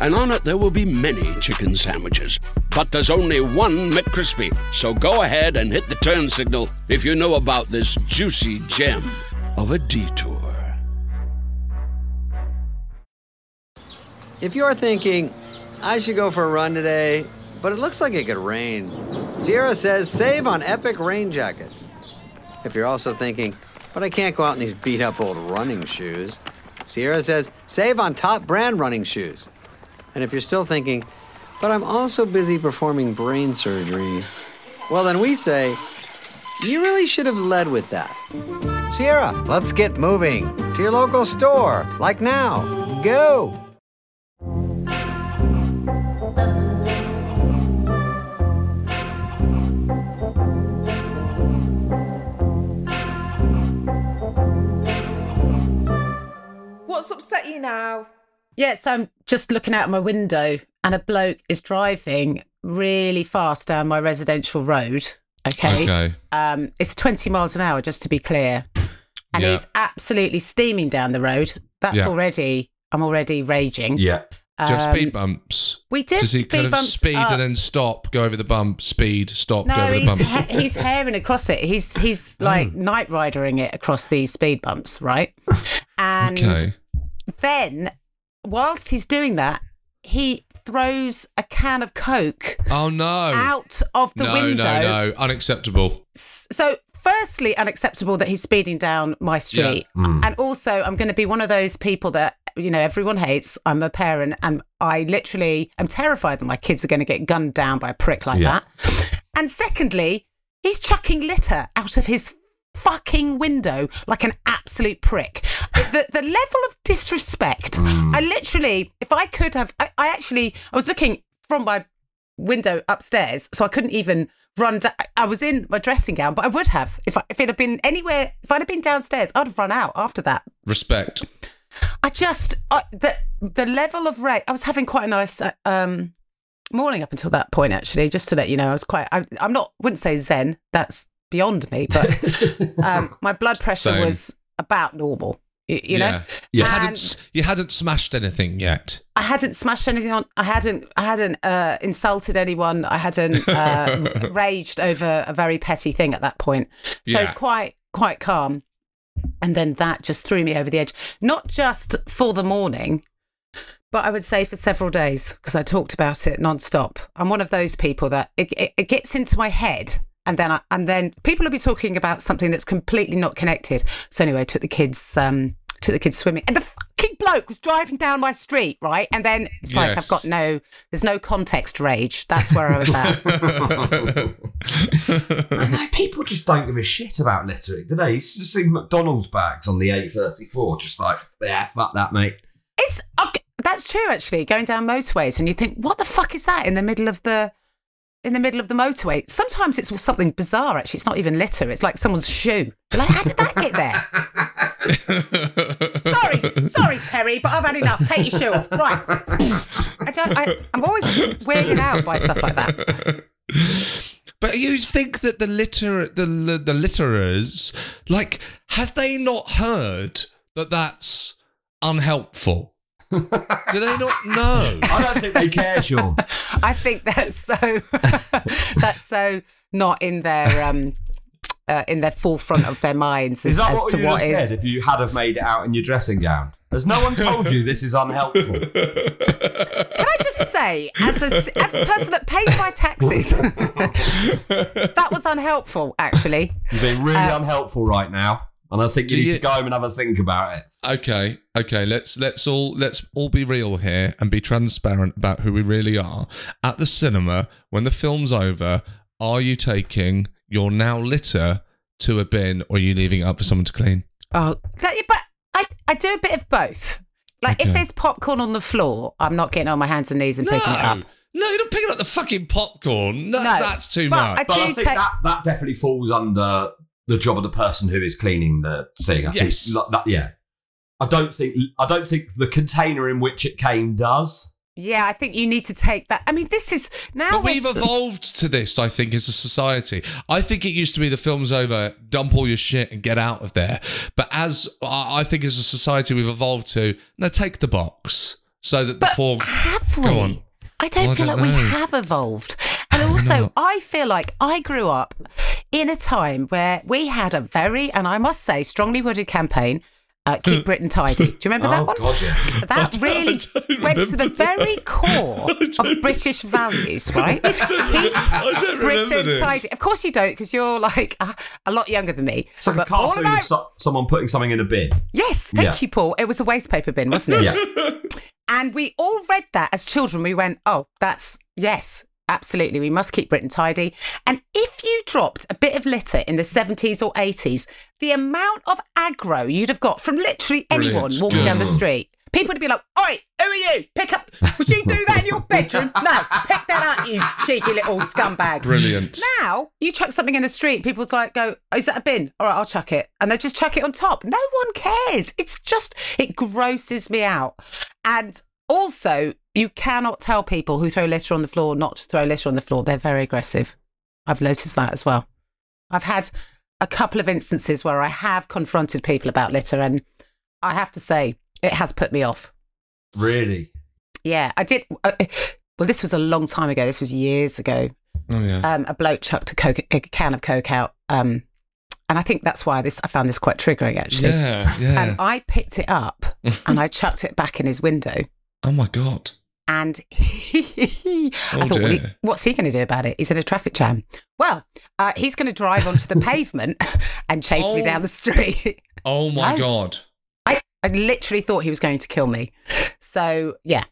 and on it there will be many chicken sandwiches. But there's only one McCrispy. So go ahead and hit the turn signal if you know about this juicy gem of a detour. If you're thinking, I should go for a run today, but it looks like it could rain, Sierra says save on epic rain jackets. If you're also thinking, but I can't go out in these beat up old running shoes, Sierra says save on top brand running shoes. And if you're still thinking, but I'm also busy performing brain surgery, well, then we say, you really should have led with that. Sierra, let's get moving to your local store, like now. Go! What's upset you now? Yeah, so I'm just looking out of my window and a bloke is driving really fast down my residential road. Okay. Okay. Um, it's 20 miles an hour, just to be clear. And Yeah. he's absolutely steaming down the road. That's Yeah. already, I'm already raging. Yeah. Do you have Um, speed bumps? We did Does he speed kind of bumps speed up. and then stop, go over the bump, speed, stop, go over the bump? he- he's herring across it. He's he's like Knight Ridering it across these speed bumps, right? And okay. then, whilst he's doing that, he throws a can of Coke Oh no. out of the no, window. no, no. no, Unacceptable. So, firstly, unacceptable that he's speeding down my street. Mm. And also, I'm going to be one of those people that, you know, everyone hates. I'm a parent and I literally am terrified that my kids are going to get gunned down by a prick like Yeah. that. And secondly, he's chucking litter out of his fucking window like an absolute prick. The, the level of disrespect. I literally, if I could have, I, I actually, I was looking from my window upstairs, so I couldn't even run. Da- I was in my dressing gown, but I would have if I, if it had been anywhere. If I'd have been downstairs, I'd have run out after that. Respect. I just I, the the level of rate. I was having quite a nice uh, um morning up until that point. Actually, just to let you know, I was quite. I, I'm not. Wouldn't say zen. That's beyond me. But um, my blood pressure Same. was about normal. You, you know. yeah. You hadn't you hadn't smashed anything yet. I hadn't smashed anything on. I hadn't. I hadn't uh, insulted anyone. I hadn't uh, raged over a very petty thing at that point. So Yeah. quite, quite calm. And then that just threw me over the edge. Not just for the morning, but I would say for several days because I talked about it nonstop. I'm one of those people that it, it, it gets into my head. And then, I, and then people will be talking about something that's completely not connected. So anyway, I took the kids, um, took the kids swimming, and the fucking bloke was driving down my street, right? And then it's like I've got no, there's no context rage. That's where I was at. And like, people just don't give a shit about littering, do they? You see McDonald's bags on the A34, just like, yeah, fuck that, mate. It's okay, that's true actually. Going down motorways and you think, what the fuck is that in the middle of the in the middle of the motorway? Sometimes it's something bizarre. Actually, it's not even litter. It's like someone's shoe. Like, how did that get there? sorry, sorry, Terry, but I've had enough. Take your shoe off. Right. I don't. I, I'm always weirded out by stuff like that. But you think that the litter, the the litterers, like, have they not heard that that's unhelpful? Do they not know? I don't think they care, Seann. I think that's so. that's so not in their um. Uh, in their forefront of their minds as, Is that as what to you would what have is said if you had have made it out in your dressing gown? Has no one told you this is unhelpful? Can I just say, as a, as a person that pays my taxes, that was unhelpful, actually. You've been really Uh, unhelpful right now, and I think you Do need you- to go home and have a think about it. Okay, okay. Let's let's all let's all be real here and be transparent about who we really are. At the cinema, when the film's over, are you taking your now litter to a bin, or are you leaving it up for someone to clean? Oh, that, but I, I do a bit of both. Like Okay. if there's popcorn on the floor, I'm not getting on my hands and knees and No, picking it up. no, you're not picking up the fucking popcorn. No, No, that's too but much. I But I do think take- that, that definitely falls under the job of the person who is cleaning the thing. I Yes. think like that, yeah. I don't think I don't think the container in which it came does. Yeah, I think you need to take that. I mean, this is now. But we're- we've evolved to this, I think, as a society. I think it used to be the film's over, dump all your shit and get out of there. But as I I think, as a society, we've evolved to now take the box so that the poor. Have we? Go on. I don't Well, I feel don't like we have evolved. And also. I feel like I grew up in a time where we had a very, and I must say, strongly worded campaign. Uh, keep Britain tidy. Do you remember that one? god, yeah. That really went to the remember very core of British values, right? Keep I don't remember Britain this. tidy. Of course you don't, because you're like a, a lot younger than me. It's like a But all cartoon about- of so- someone putting something in a bin. Yes, thank Yeah. you, Paul. It was a waste paper bin, wasn't it? Yeah. And we all read that as children. We went, oh, that's, yes, absolutely. We must keep Britain tidy. And if you dropped a bit of litter in the 70s or 80s, the amount of aggro you'd have got from literally anyone Brilliant. walking down the street. People would be like, Oi, who are you? Pick up. Would you do that in your bedroom? No, pick that up, you cheeky little scumbag. Brilliant. Now you chuck something in the street, people's like, "Go, oh, is that a bin? All right, I'll chuck it," and they just chuck it on top. No one cares. It's just it grosses me out. And also, you cannot tell people who throw litter on the floor not to throw litter on the floor. They're very aggressive. I've noticed that as well. I've had a couple of instances where I have confronted people about litter, and I have to say it has put me off. Really? Yeah, I did. Uh, well, this was a long time ago. This was years ago Oh yeah. um, a bloke chucked a, coke, a can of coke out, um, and I think that's why this I found this quite triggering actually. yeah, yeah. And I picked it up and I chucked it back in his window, oh my god. And I Oh, thought, well, he, what's he going to do about it? He's in a traffic jam. Well, uh, he's going to drive onto the pavement and chase me Oh. down the street. Oh my No. god. I, I literally thought he was going to kill me. So yeah,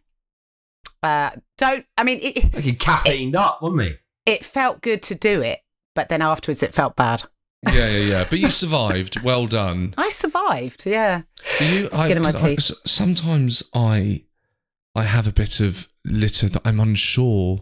uh, don't. I mean, it, Like he caffeined up, wasn't he? it felt good to do it, but then afterwards it felt bad. Yeah, yeah, yeah. But you survived. Well done. I survived. Yeah. You, Skin of my teeth. s- sometimes I, I have a bit of litter that I'm unsure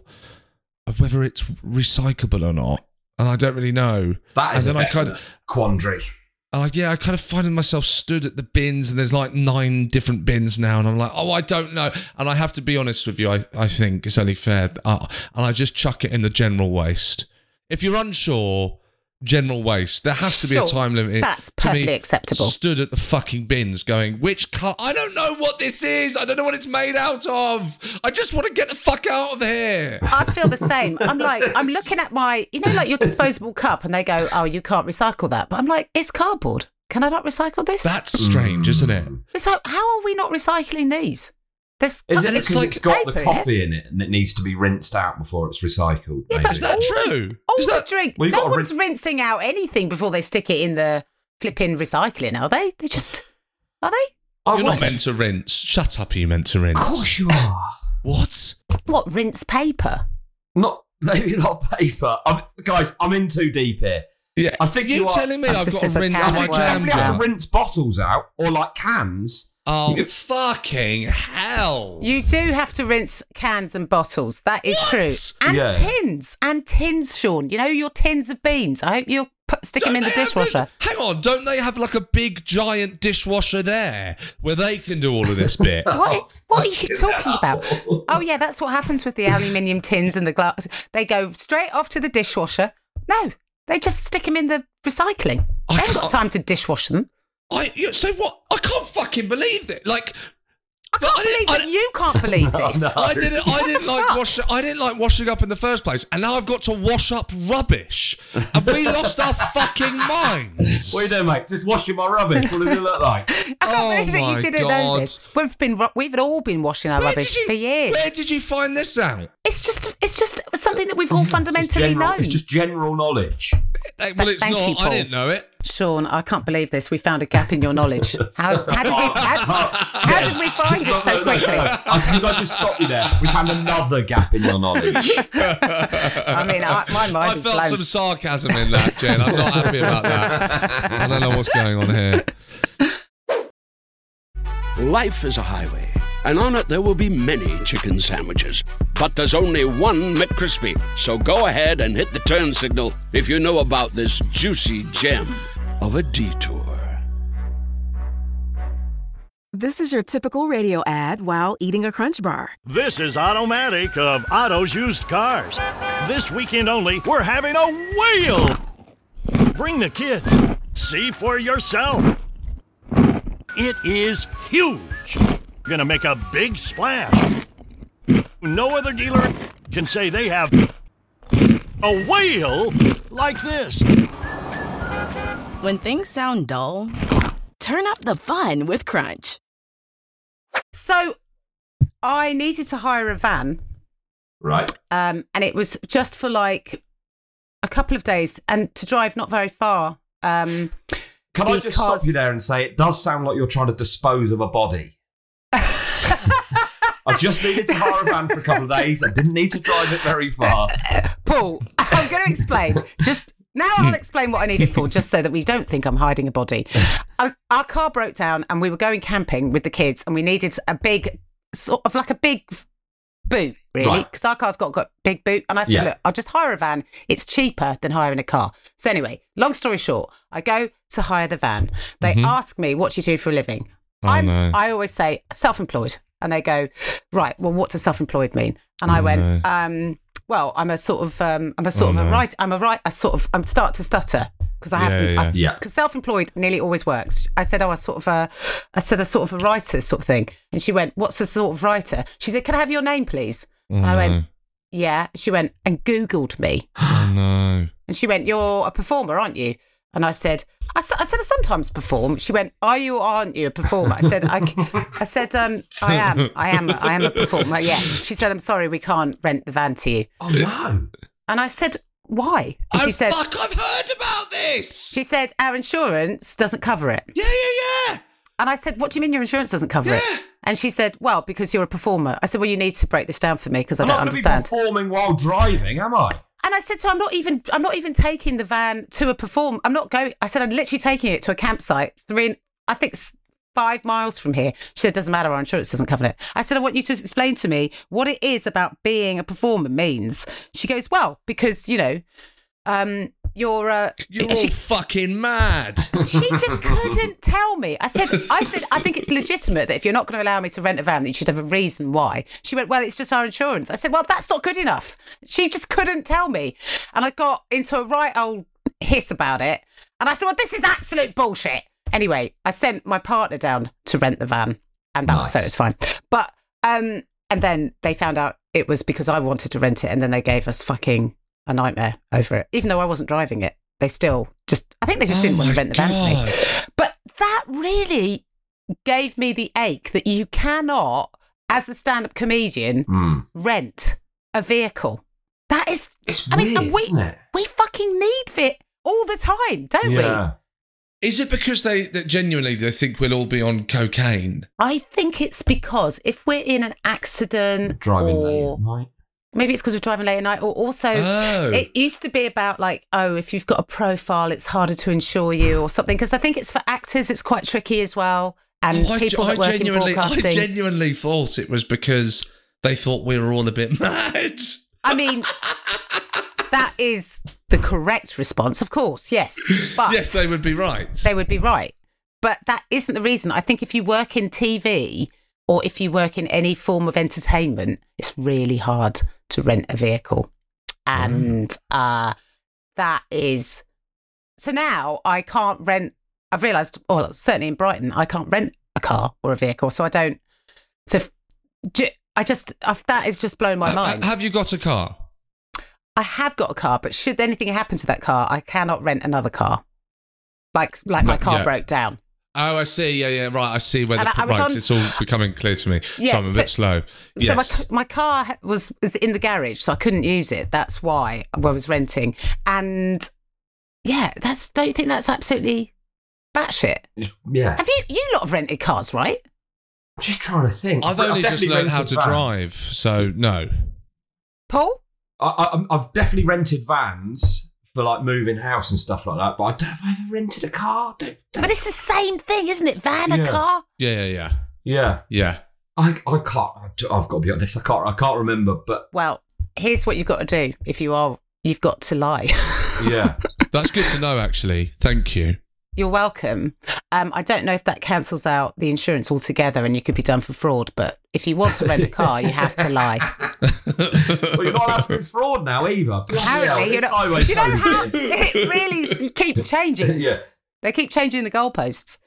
of whether it's recyclable or not, and I don't really know. That is and a then I kind of, quandary. and I, yeah, I kind of find myself stood at the bins, and there's like nine different bins now, and I'm like, oh, I don't know. And I have to be honest with you. I, I think it's only fair, uh, and I just chuck it in the general waste. If you're unsure, general waste. There has to be a time limit. that's to me, perfectly acceptable. Stood at the fucking bins, going, which car? I don't know what this is. I don't know what it's made out of. I just want to get the fuck out of here. I feel the same. I'm like, I'm looking at my, you know, like your disposable cup, and they go, "Oh, you can't recycle that." But I'm like, it's cardboard. Can I not recycle this? That's strange, isn't it? so how are we not recycling these? There's Is it And it's like it's got the paper in it. coffee in it and it needs to be rinsed out before it's recycled? Yeah, but Is that all true? all Is the that drink. Well, you no gotta one's rinsing out anything before they stick it in the flipping recycling, are they? They just are they? I You're want not meant to rinse. Shut up, you meant to rinse. Of course you are. What? What rinse paper? Not maybe not paper. I'm, guys, I'm in too deep here. Yeah, I think you, you are- telling me Oh, I've got is to a rinse can my of You worms jam definitely have to rinse bottles out or like cans. Oh, You- fucking hell. You do have to rinse cans and bottles. That is What? true. And Yeah. tins. And tins, Seann. You know your tins of beans. I hope you'll put, stick them Don't in the dishwasher. those- hang on, don't they have like a big giant dishwasher there where they can do all of this bit? What, what are you talking about? Oh, yeah, that's what happens with the aluminium tins and the glass. They go straight off to the dishwasher. No, they just stick them in the recycling. I They haven't got time to dishwash them. I you- so what? I can't fucking believe it. Like, I can't believe that you can't believe this. no. I didn't. I didn't like fuck? wash. I didn't like washing up in the first place, and now I've got to wash up rubbish. Have we lost our fucking minds? What are you doing, mate? Just washing my rubbish. What does it look like? I can't Oh believe that you oh didn't know this. We've been we've all been washing our Where rubbish you, for years. Where did you find this out? It's just it's just something that we've all It's fundamentally general, known. It's just general knowledge. Eh, Well, it's thank not. you, I didn't know it. Seann, I can't believe this. We found a gap in your knowledge. How, how, did, we, how, how did we find it so quickly? I'll tell you, I just stop you there. We found another gap in your knowledge. I mean, I, my mind I felt blown. some sarcasm in that, Jen. I'm not happy about that. I don't know what's going on here. Life is a highway, and on it there will be many chicken sandwiches. But there's only one McCrispy. So go ahead and hit the turn signal if you know about this juicy gem of a detour. This is your typical radio ad while eating a crunch bar. This is Automatic of Auto's Used Cars. This weekend only, we're having a whale! Bring the kids. See for yourself. It is huge. Gonna make a big splash. No other dealer can say they have a whale like this. When things sound dull, turn up the fun with Crunch. So I needed to hire a van, Right. um, and it was just for like a couple of days and to drive not very far. Um, Can I just stop you there and say it does sound like you're trying to dispose of a body? I just needed to hire a van for a couple of days. I didn't need to drive it very far. Paul, I'm going to explain. Just now, I'll explain what I need it for, just so that we don't think I'm hiding a body. Was, our car broke down, and we were going camping with the kids, and we needed a big, sort of like a big boot, really, Right. because our car's got got a big boot. And I said, Yeah. look, I'll just hire a van. It's cheaper than hiring a car. So anyway, long story short, I go to hire the van. They mm-hmm. ask me, what do you do for a living? Oh, I'm, no. I always say self-employed, and they go, right. Well, what does self-employed mean? And I Oh, went, no. um, well, I'm a sort of, um, I'm a sort Oh, of a no. right. I'm a right. I sort of, I'm start to stutter because I haven't. yeah. Yeah. Because self-employed nearly always works. I said, oh, I sort of a, I said a sort of a writer sort of thing, and she went, what's the sort of writer? She said, can I have your name, please? Oh, And I went, no. yeah. She went and Googled me. Oh, no. And she went, You're a performer, aren't you? And I said, I, I said, I sometimes perform. She went, Are you or aren't you a performer? I said, I, I said, um, I am. I am. I am a performer. Yeah. She said, I'm sorry, we can't rent the van to you. Oh no! And I said, Why? And oh, she said, fuck, I've heard about this. She said, Our insurance doesn't cover it. yeah, yeah, yeah. And I said, What do you mean your insurance doesn't cover it? And she said, Well, because you're a performer. I said, Well, you need to break this down for me because I I'm don't not going to be understand. performing while driving, am I? And I said, so I'm not even, I'm not even taking the van to a perform. I'm not going. I said, I'm literally taking it to a campsite three, I think five miles from here. She said, doesn't matter. Our insurance doesn't cover it. I said, I want you to explain to me what it is about being a performer means. She goes, well, because you know, um, you're, uh, You're all she, fucking mad. she just couldn't tell me. I said, I said, I think it's legitimate that if you're not going to allow me to rent a van, that you should have a reason why. She went, well, it's just our insurance. I said, well, that's not good enough. She just couldn't tell me. And I got into a right old hiss about it. And I said, well, this is absolute bullshit. Anyway, I sent my partner down to rent the van and that was so Nice. it's fine. But, um, and then they found out it was because I wanted to rent it and then they gave us fucking a nightmare over it. Even though I wasn't driving it, they still just, I think they just didn't want to rent the van to me. But that really gave me the ache that you cannot, as a stand up comedian, Hmm. rent a vehicle. That is, It's I mean, weird, and we, isn't it? we fucking need it all the time, don't we? Is it because they that genuinely they think we'll all be on cocaine? I think it's because if we're in an accident Driving late or at night. Maybe it's because we're driving late at night or also Oh. it used to be about like oh if you've got a profile it's harder to insure you or something because I think it's for actors it's quite tricky as well and Oh, I, people I that work in genuinely, I genuinely thought it was because they thought we were all a bit mad. I mean, that is the correct response, of course, yes. But yes, they would be right. they would be right. But that isn't the reason. I think if you work in TV or if you work in any form of entertainment, it's really hard to rent a vehicle. And uh, that is. So now I can't rent. I've realised, well, certainly in Brighton, I can't rent a car or a vehicle. So I don't. So I just, I've, that is just blown my Ha- mind. have you got a car? I have got a car, but should anything happen to that car, I cannot rent another car. Like like my car yeah. broke down. Oh, I see. Yeah, yeah. Right, I see where And the I- I right. on- It's all becoming clear to me. Yeah, so I'm a so- bit slow. Yes. So my, my car was was in the garage, so I couldn't use it. That's why I was renting. And yeah, that's don't you think that's absolutely batshit? Yeah. Have you you lot have rented cars, right? I'm just trying to think. I've only just definitely learned how to vans. drive, so no. Paul? I, I, I've definitely rented vans for like moving house and stuff like that, but I don't have I ever rented a car. Don't, don't- But it's the same thing, isn't it? Van, a Yeah. car. Yeah, yeah, yeah. Yeah. Yeah. I, I can't. I've got to be honest. I can't. I can't remember. But Well, here's what you've got to do if you are, you've got to lie. yeah, That's good to know, actually. Thank you. You're welcome. Um, I don't know if that cancels out the insurance altogether and you could be done for fraud, but if you want to rent a car, you have to lie. well, you're not allowed to do fraud now either. Apparently, this you're not, do you know how it really keeps changing? yeah. They keep changing the goalposts.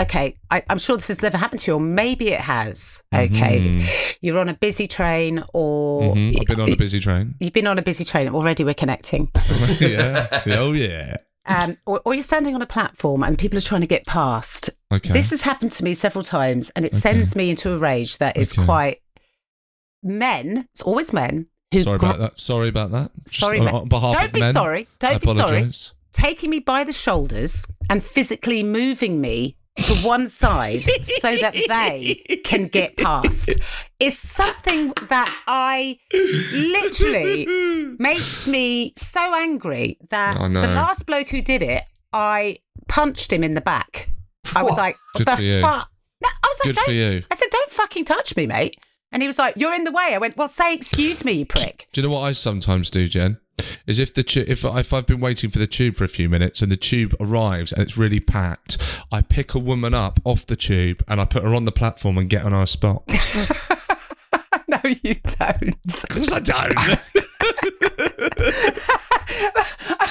Okay, I, I'm sure this has never happened to you, or maybe it has. Okay, you're on a busy train, or Mhm. I've been on a busy train. you've been on a busy train. Already, we're connecting. yeah. Oh, yeah. Um, or, or you're standing on a platform and people are trying to get past. Okay. This has happened to me several times, and it sends me into a rage that is Okay. quite men. It's always men who. Sorry gr- about that. Sorry about that. Sorry, men. on behalf Don't of be men, sorry. Don't I be sorry. apologise. taking me by the shoulders and physically moving me to one side so that they can get past is something that I literally makes me so angry that I know. the last bloke who did it, I punched him in the back. I was like, Good the fuck? No, I was like, Good don't. I said, don't fucking touch me, mate. And he was like, you're in the way. I went, well, say excuse me, you prick. Do you know what I sometimes do, Jen? Is if the tu- if if I've been waiting for the tube for a few minutes and the tube arrives and it's really packed, I pick a woman up off the tube and I put her on the platform and get on our spot. no, you don't. Of course I don't.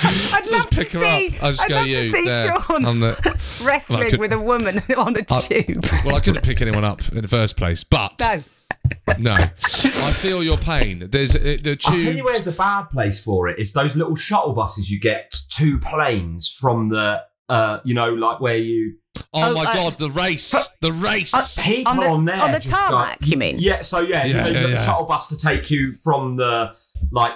I'd love just pick to see. up. I just I'd go love you to see there. Seann the, wrestling I could- with a woman on a I- tube. well, I couldn't pick anyone up in the first place, but No. No, I feel your pain. There's uh, the I'll tell you tube. where's a bad place for it. It's those little shuttle buses you get two planes from the, uh, you know, like where you Oh, Oh, my uh, god, the race, the race. people On on, there on the just tarmac, go- you mean? Yeah. So yeah, you Yeah, you've yeah, the yeah. shuttle bus to take you from the like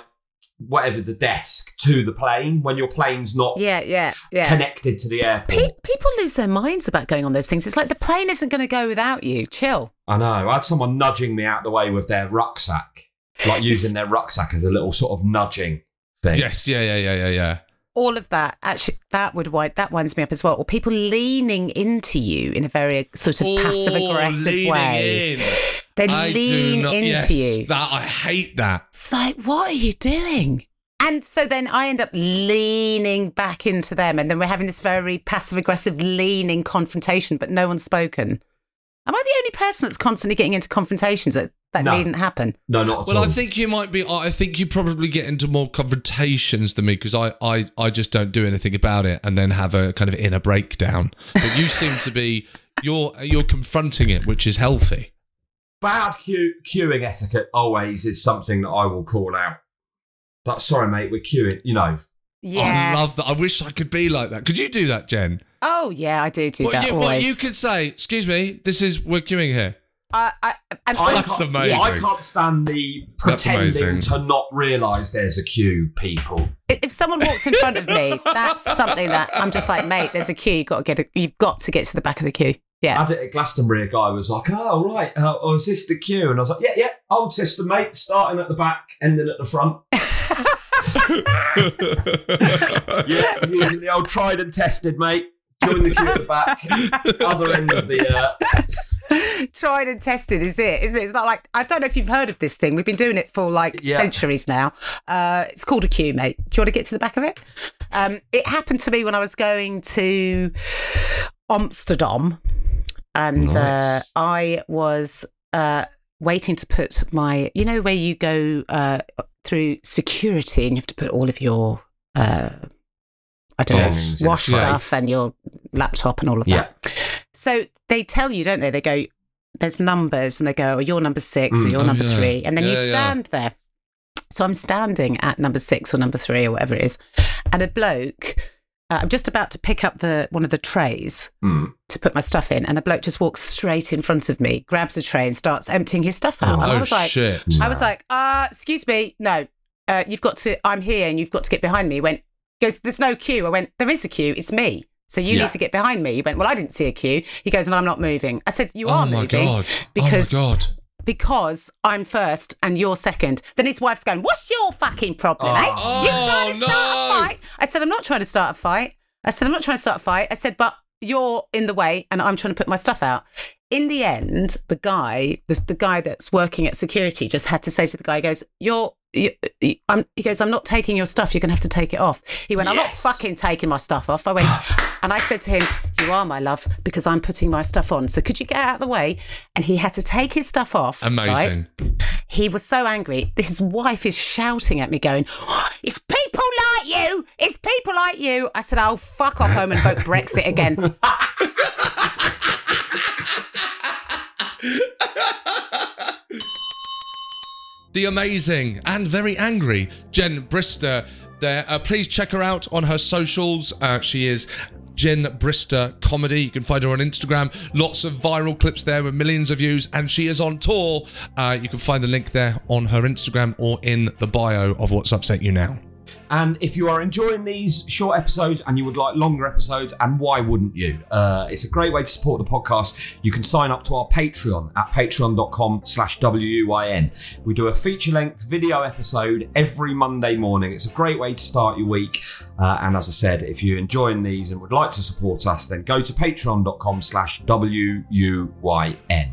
whatever the desk to the plane when your plane's not Yeah, yeah, yeah. connected to the airport. Pe- people lose their minds about going on those things. It's like the plane isn't going to go without you. Chill. I know. I had someone nudging me out the way with their rucksack, like using their rucksack as a little sort of nudging thing. yes, yeah, yeah, yeah, yeah, yeah. All of that actually that would wind that winds me up as well. Or people leaning into you in a very sort of passive aggressive way. in. They I lean not- into yes, you. That I hate that. It's like, what are you doing? And so then I end up leaning back into them, and then we're having this very passive aggressive leaning confrontation, but no one's spoken. Am I the only person that's constantly getting into confrontations that that No. needn't happen? No, not at Well, all. Well, I think you might be. I think you probably get into more confrontations than me because I, I, I just don't do anything about it and then have a kind of inner breakdown. But you seem to be you're you're confronting it, which is healthy. bad queue, queuing etiquette always is something that I will call out. But sorry, mate, we're queuing. You know, Yeah. I love that. I wish I could be like that. Could you do that, Jen? oh yeah, I do do What that you, always. what you could say, excuse me, this is we're queuing here. I, I, and I That's can't, amazing. I can't stand the pretending to not realise there's a queue. People, if someone walks in front of me, that's something that I'm just like, mate, there's a queue. You've got to get. A, you've got to get to the back of the queue. I Yeah. had it at Glastonbury. A guy was like, "Oh right, uh, oh, is this the queue?" And I was like, "Yeah, yeah, old system, mate. Starting at the back, ending at the front. yeah, using the old tried and tested, mate. Join the queue at the back, other end of the." Uh, Tried and tested is it? Isn't it? It's not like I don't know if you've heard of this thing. We've been doing it for like Yeah. centuries now. Uh, it's called a queue, mate. Do you want to get to the back of it? Um, it happened to me when I was going to Amsterdam, and uh, I was uh, waiting to put my. You know where you go uh, through security and you have to put all of your. Uh, I don't in know, wash stuff and your laptop and all of yeah, that. So they tell you, don't they? They go, there's numbers, and they go, oh, you're number six or Mm. you're Oh, number yeah. three. And then you Yeah, yeah. stand there. So I'm standing at number six or number three or whatever it is. And a bloke, uh, I'm just about to pick up the one of the trays Mm. to put my stuff in. And a bloke just walks straight in front of me, grabs a tray and starts emptying his stuff out. and I oh was like, shit! I was like, uh, excuse me, no, uh, you've got to, I'm here and you've got to get behind me. He went, goes, there's no queue. I went, there is a queue. It's me. So you Yeah. need to get behind me. He went, well, I didn't see a queue. He goes, and I'm not moving. I said, you oh are my moving god! because oh my god! because I'm first and you're second. Then his wife's going, what's your fucking problem, eh? Oh, You're trying to start no. a fight. I said, I'm not trying to start a fight. I said, I'm not trying to start a fight. I said, but you're in the way and I'm trying to put my stuff out. In the end, the guy, the, the guy that's working at security, just had to say to the guy, he goes, "You're." You, you- I'm, he goes, I'm not taking your stuff. You're going to have to take it off. He went, I'm not fucking taking my stuff off. I went, and I said to him, You are my love because I'm putting my stuff on. So could you get out of the way? And he had to take his stuff off. right? Amazing. He was so angry. This his wife is shouting at me, going, "It's people like you! It's people like you!" I said, "Oh, fuck off home and vote Brexit again." the amazing and very angry Jen Brister there. Uh, please check her out on her socials. Uh, she is Jen Brister Comedy. You can find her on Instagram. Lots of viral clips there with millions of views, and she is on tour. Uh, you can find the link there on her Instagram or in the bio of What's Upset You Now. And if you are enjoying these short episodes and you would like longer episodes, and why wouldn't you? Uh, it's a great way to support the podcast. You can sign up to our Patreon at patreon.com slash WUYN. We do a feature-length video episode every Monday morning. It's a great way to start your week. Uh, and as I said, if you're enjoying these and would like to support us, then go to patreon.com slash WUYN.